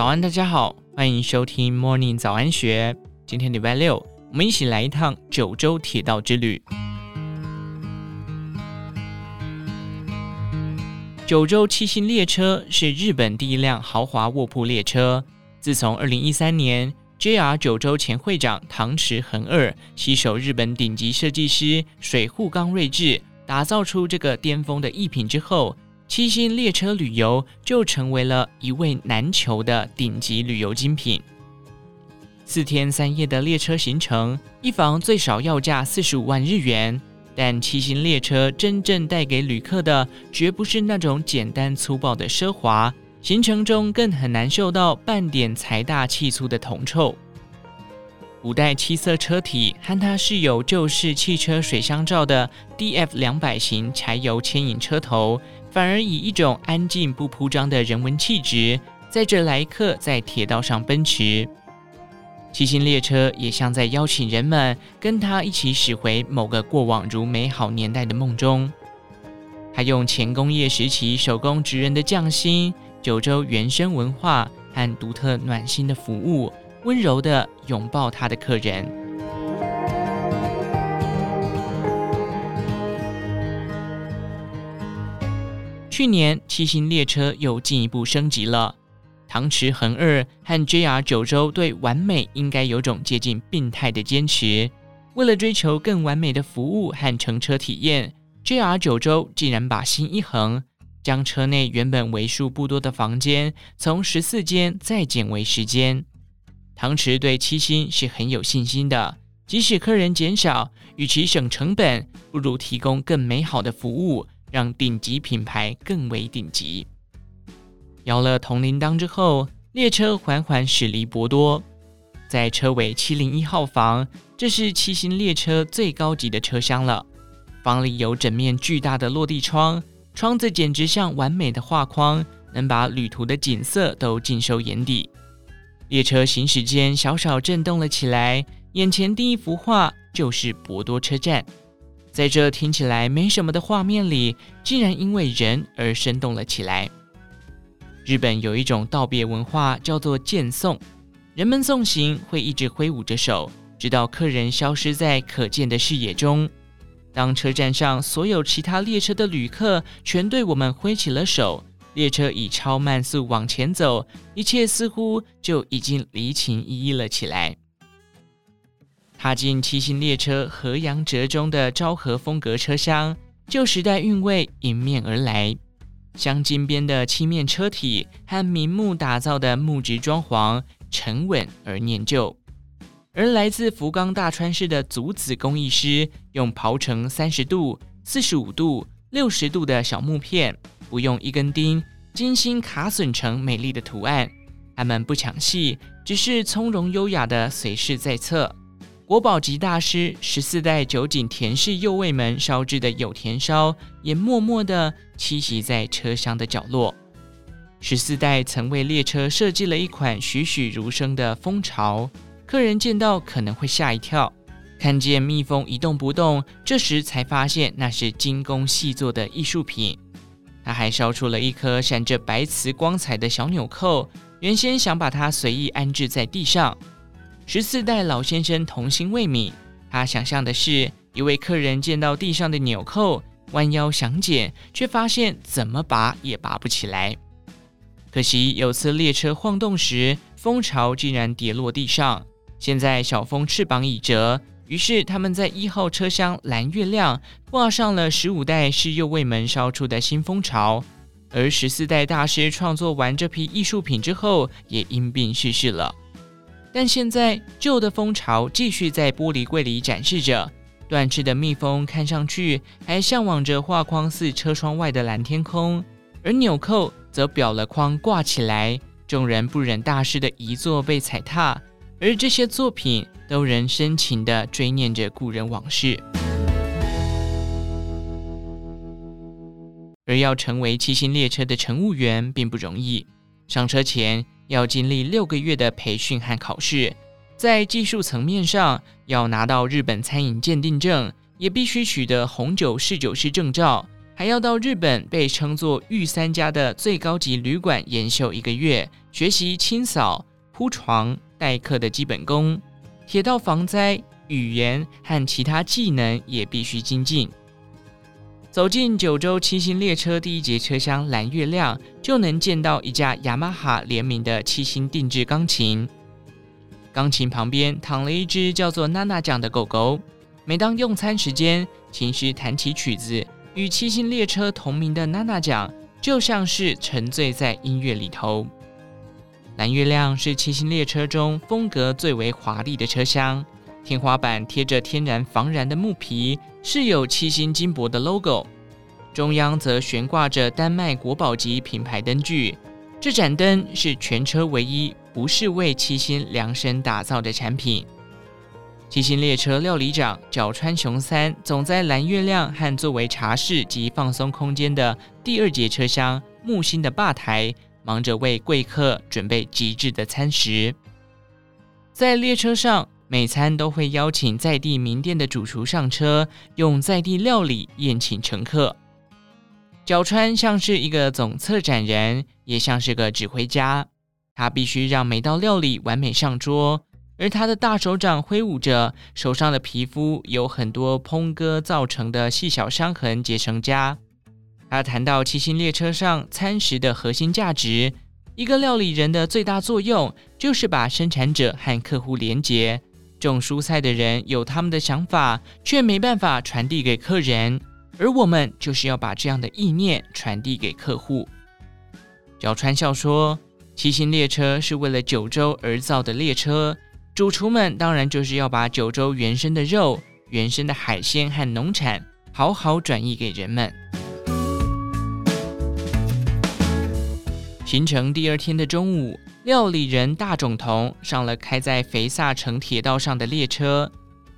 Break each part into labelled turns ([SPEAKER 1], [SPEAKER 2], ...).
[SPEAKER 1] 早安，大家好，欢迎收听 Morning 早安学。今天礼拜六，我们一起来一趟九州铁道之旅。九州七星列车是日本第一辆豪华卧铺列车。自从二零一三年 JR 九州前会长唐池恒二携手日本顶级设计师水户刚睿智，打造出这个巅峰的逸品之后，七星列车旅游就成为了一位难求的顶级旅游精品。四天三夜的列车行程，一房最少要价四十五万日元。但七星列车真正带给旅客的，绝不是那种简单粗暴的奢华，行程中更很难嗅到半点财大气粗的铜臭。五代七色车体和它是有旧式汽车水箱罩的 DF 两百型柴油牵引车头，反而以一种安静不铺张的人文气质，载着来客在铁道上奔驰。七星列车也像在邀请人们跟他一起驶回某个过往如美好年代的梦中。他用前工业时期手工职人的匠心、九州原生文化和独特暖心的服务，温柔地拥抱他的客人。去年，七星列车又进一步升级了。唐池恒二和 JR 九州对完美应该有种接近病态的坚持。为了追求更完美的服务和乘车体验，JR 九州竟然把心一横，将车内原本为数不多的房间从十四间再减为十间。唐池对七星是很有信心的，即使客人减少，与其省成本，不如提供更美好的服务，让顶级品牌更为顶级。摇了铜铃铛之后，列车缓缓驶离博多，在车尾七零一号房，这是七星列车最高级的车厢了。房里有整面巨大的落地窗，窗子简直像完美的画框，能把旅途的景色都尽收眼底。列车行驶间小小震动了起来，眼前第一幅画就是博多车站，在这听起来没什么的画面里，竟然因为人而生动了起来。日本有一种道别文化，叫做见送。人们送行会一直挥舞着手，直到客人消失在可见的视野中。当车站上所有其他列车的旅客全对我们挥起了手，列车以超慢速往前走，一切似乎就已经离情依依了起来。踏进七星列车河阳折中的昭和风格车厢，旧时代韵味迎面而来。镶金边的漆面车体和明木打造的木质装潢，沉稳而念旧。而来自福冈大川市的竹子工艺师，用刨成三十度、四十五度、六十度的小木片，不用一根钉，精心卡榫成美丽的图案。他们不抢戏，只是从容优雅的随侍在侧。国宝级大师十四代酒井田氏右卫门烧制的有田烧，也默默地栖息在车厢的角落。十四代曾为列车设计了一款栩栩如生的蜂巢，客人见到可能会吓一跳。看见蜜蜂一动不动，这时才发现那是精工细作的艺术品。他还烧出了一颗闪着白瓷光彩的小纽扣，原先想把它随意安置在地上。十四代老先生童心未泯，他想象的是一位客人见到地上的纽扣，弯腰想捡，却发现怎么拔也拔不起来。可惜有次列车晃动时，蜂巢竟然跌落地上。现在小蜂翅膀已折，于是他们在一号车厢蓝月亮挂上了十五代是右卫门烧出的新蜂巢，而十四代大师创作完这批艺术品之后，也因病逝世了。但现在旧的蜂巢继续在玻璃柜里展示着，断翅的蜜蜂看上去还向往着画框似车窗外的蓝天空，而纽扣则裱了框挂起来。众人不忍大师的遗作被踩踏，而这些作品都仍深情地追念着故人往事。而要成为七星列车的乘务员并不容易，上车前，要经历六个月的培训和考试，在技术层面上要拿到日本餐饮鉴定证，也必须取得红酒侍酒师证照，还要到日本被称作御三家的最高级旅馆研修一个月，学习清扫、铺床、待客的基本功。铁道防灾、语言和其他技能也必须精进。走进九州七星列车第一节车厢蓝月亮，就能见到一架雅马哈联名的七星定制钢琴。钢琴旁边躺了一只叫做娜娜酱的狗狗。每当用餐时间，琴师弹起曲子，与七星列车同名的娜娜酱，就像是沉醉在音乐里头。蓝月亮是七星列车中风格最为华丽的车厢。天花板贴着天然防燃的木皮，饰有七星金箔的 logo。中央则悬挂着丹麦国宝级品牌灯具。这盏灯是全车唯一不是为七星量身打造的产品。七星列车料理长角川雄三总在蓝月亮和作为茶室及放松空间的第二节车厢木星的吧台，忙着为贵客准备极致的餐食。在列车上。每餐都会邀请在地名店的主厨上车，用在地料理宴请乘客。角川像是一个总策展人，也像是个指挥家。他必须让每道料理完美上桌，而他的大手掌挥舞着，手上的皮肤有很多烹割造成的细小伤痕结成痂。他谈到七星列车上餐食的核心价值：一个料理人的最大作用就是把生产者和客户连结。种蔬菜的人有他们的想法，却没办法传递给客人，而我们就是要把这样的意念传递给客户。角川笑说：“七星列车是为了九州而造的列车，主厨们当然就是要把九州原生的肉、原生的海鲜和农产好好转移给人们。”行程第二天的中午。料理人大塚瞳上了开在肥萨城铁道上的列车，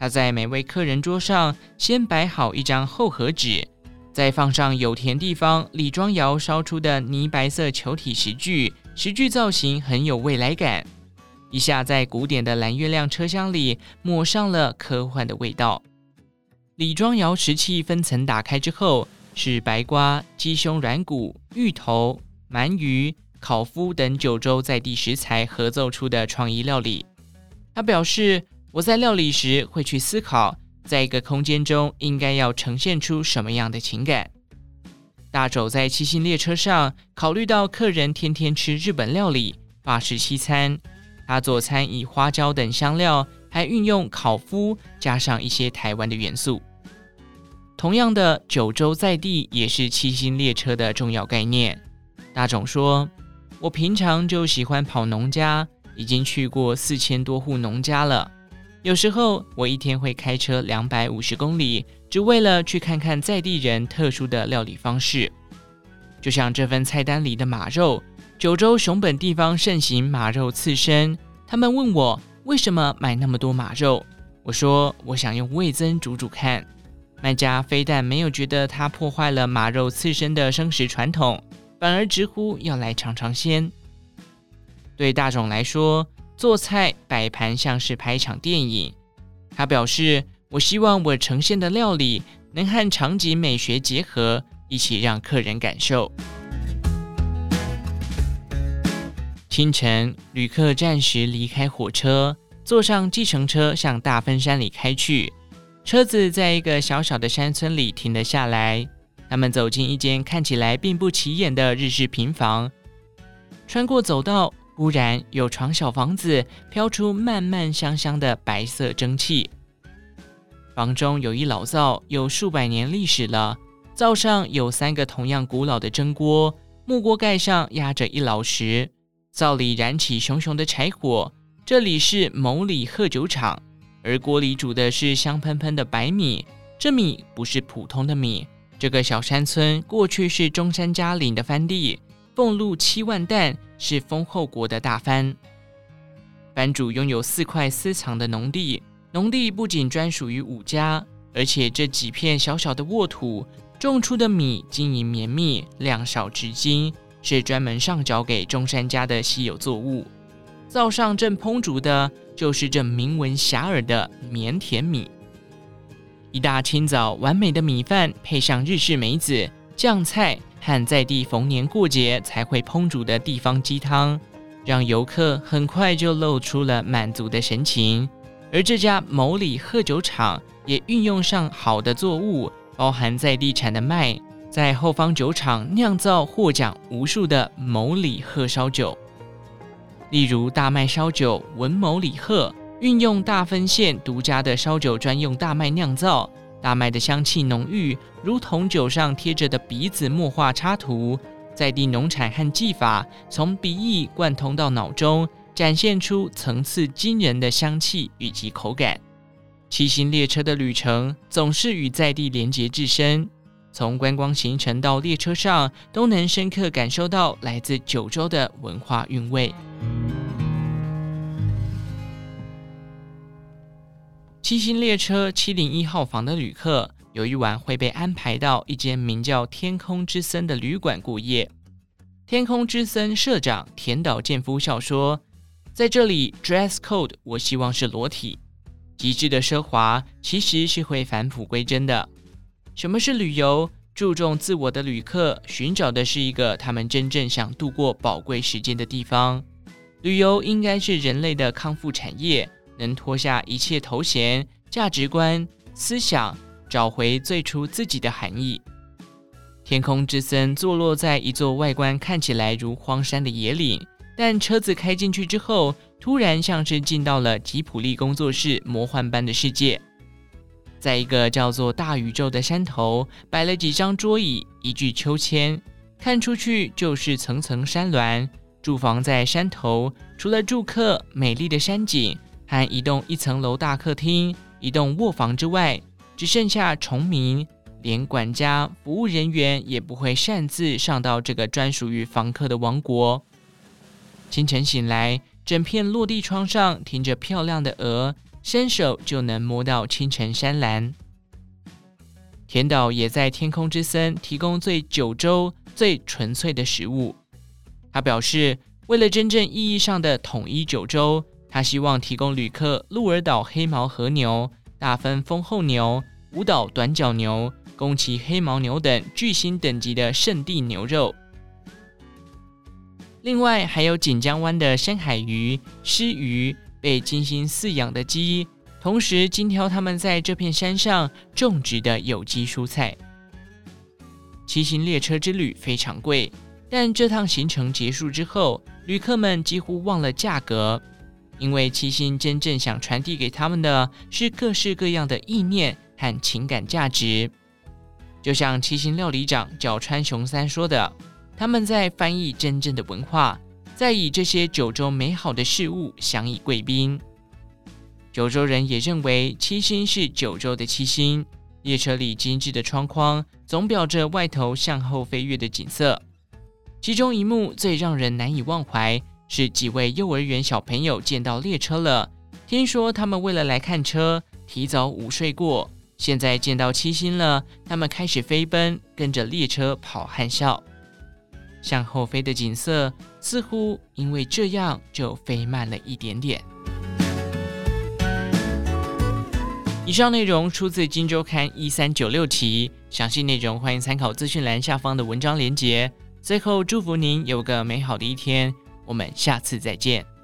[SPEAKER 1] 他在每位客人桌上先摆好一张厚和纸，再放上有田地方李庄窑烧出的泥白色球体石具，石具造型很有未来感。一下在古典的蓝月亮车厢里抹上了科幻的味道。李庄窑石器分层打开之后，是白瓜、鸡胸软骨、芋头、鳗鱼。烤麸等九州在地食材合奏出的创意料理。他表示：“我在料理时会去思考，在一个空间中应该要呈现出什么样的情感。”大肘在七星列车上，考虑到客人天天吃日本料理、法式西餐，他做餐以花椒等香料，还运用烤麸，加上一些台湾的元素。同样的，九州在地也是七星列车的重要概念。大冑说。我平常就喜欢跑农家，已经去过四千多户农家了。有时候我一天会开车两百五十公里，只为了去看看在地人特殊的料理方式。就像这份菜单里的马肉，九州熊本地方盛行马肉刺身。他们问我为什么买那么多马肉，我说我想用味增煮煮看。卖家非但没有觉得它破坏了马肉刺身的生食传统。反而直呼要来尝尝鲜。对大冢来说，做菜摆盘像是拍一场电影。他表示：“我希望我呈现的料理能和场景美学结合，一起让客人感受。”清晨，旅客暂时离开火车，坐上计程车向大分山里开去。车子在一个小小的山村里停了下来。他们走进一间看起来并不起眼的日式平房，穿过走道，忽然有床小房子飘出慢慢香香的白色蒸汽。房中有一老灶，有数百年历史了。灶上有三个同样古老的蒸锅，木锅盖上压着一老石，灶里燃起熊熊的柴火。这里是牟里贺酒厂，而锅里煮的是香喷喷的白米。这米不是普通的米。这个小山村过去是中山家领的藩地，俸禄七万石，是丰后国的大藩。藩主拥有四块私藏的农地，农地不仅专属于武家，而且这几片小小的沃土种出的米晶莹绵密，量少质精，是专门上缴给中山家的稀有作物。灶上正烹煮的就是这名闻遐迩的绵田米。一大清早，完美的米饭配上日式梅子，酱菜和在地逢年过节才会烹煮的地方鸡汤，让游客很快就露出了满足的神情。而这家牟里鹤酒厂也运用上好的作物，包含在地产的麦，在后方酒厂酿造获奖无数的牟里鹤烧酒。例如大麦烧酒文牟里鹤，运用大分县独家的烧酒专用大麦酿造，大麦的香气浓郁，如同酒上贴着的鼻子墨画插图，在地农产和技法从鼻翼贯通到脑中。展现出层次惊人的香气以及口感。骑行列车的旅程总是与在地连结至深，从观光行程到列车上，都能深刻感受到来自九州的文化韵味。七星列车七零一号房的旅客，有一晚会被安排到一间名叫“天空之森”的旅馆过夜。天空之森社长田岛健夫笑说。在这里，dress code 我希望是裸体。极致的奢华其实是会返璞归真的。什么是旅游？注重自我的旅客寻找的是一个他们真正想度过宝贵时间的地方。旅游应该是人类的康复产业，能脱下一切头衔、价值观、思想，找回最初自己的含义。天空之森坐落在一座外观看起来如荒山的野岭。但车子开进去之后，突然像是进到了吉普力工作室魔幻般的世界。在一个叫做大宇宙的山头，摆了几张桌椅，一具秋千，看出去就是层层山峦。住房在山头，除了住客、美丽的山景和一栋一层楼大客厅、一栋卧房之外，只剩下虫鸣，连管家、服务人员也不会擅自上到这个专属于房客的王国。清晨醒来，整片落地窗上停着漂亮的鹅，伸手就能摸到清晨山岚。田岛也在天空之森提供最九州、最纯粹的食物。他表示，为了真正意义上的统一九州，他希望提供旅客鹿儿岛黑毛和牛、大分丰后牛、舞岛短角牛、宫崎黑毛牛等巨星等级的圣地牛肉。另外还有锦江湾的深海鱼、狮鱼，被精心饲养的鸡，同时精挑他们在这片山上种植的有机蔬菜。骑行列车之旅非常贵，但这趟行程结束之后，旅客们几乎忘了价格，因为七星真正想传递给他们的是各式各样的意念和情感价值。就像七星料理长角川雄三说的。他们在翻译真正的文化，在以这些九州美好的事物相以贵宾。九州人也认为七星是九州的七星。列车里精致的窗框总表着外头向后飞跃的景色。其中一幕最让人难以忘怀，是几位幼儿园小朋友见到列车了。听说他们为了来看车，提早午睡过，现在见到七星了，他们开始飞奔，跟着列车跑和笑。向后飞的景色，似乎因为这样就飞慢了一点点。以上内容出自《今周刊》一三九六期，详细内容欢迎参考资讯栏下方的文章连结。最后，祝福您有个美好的一天，我们下次再见。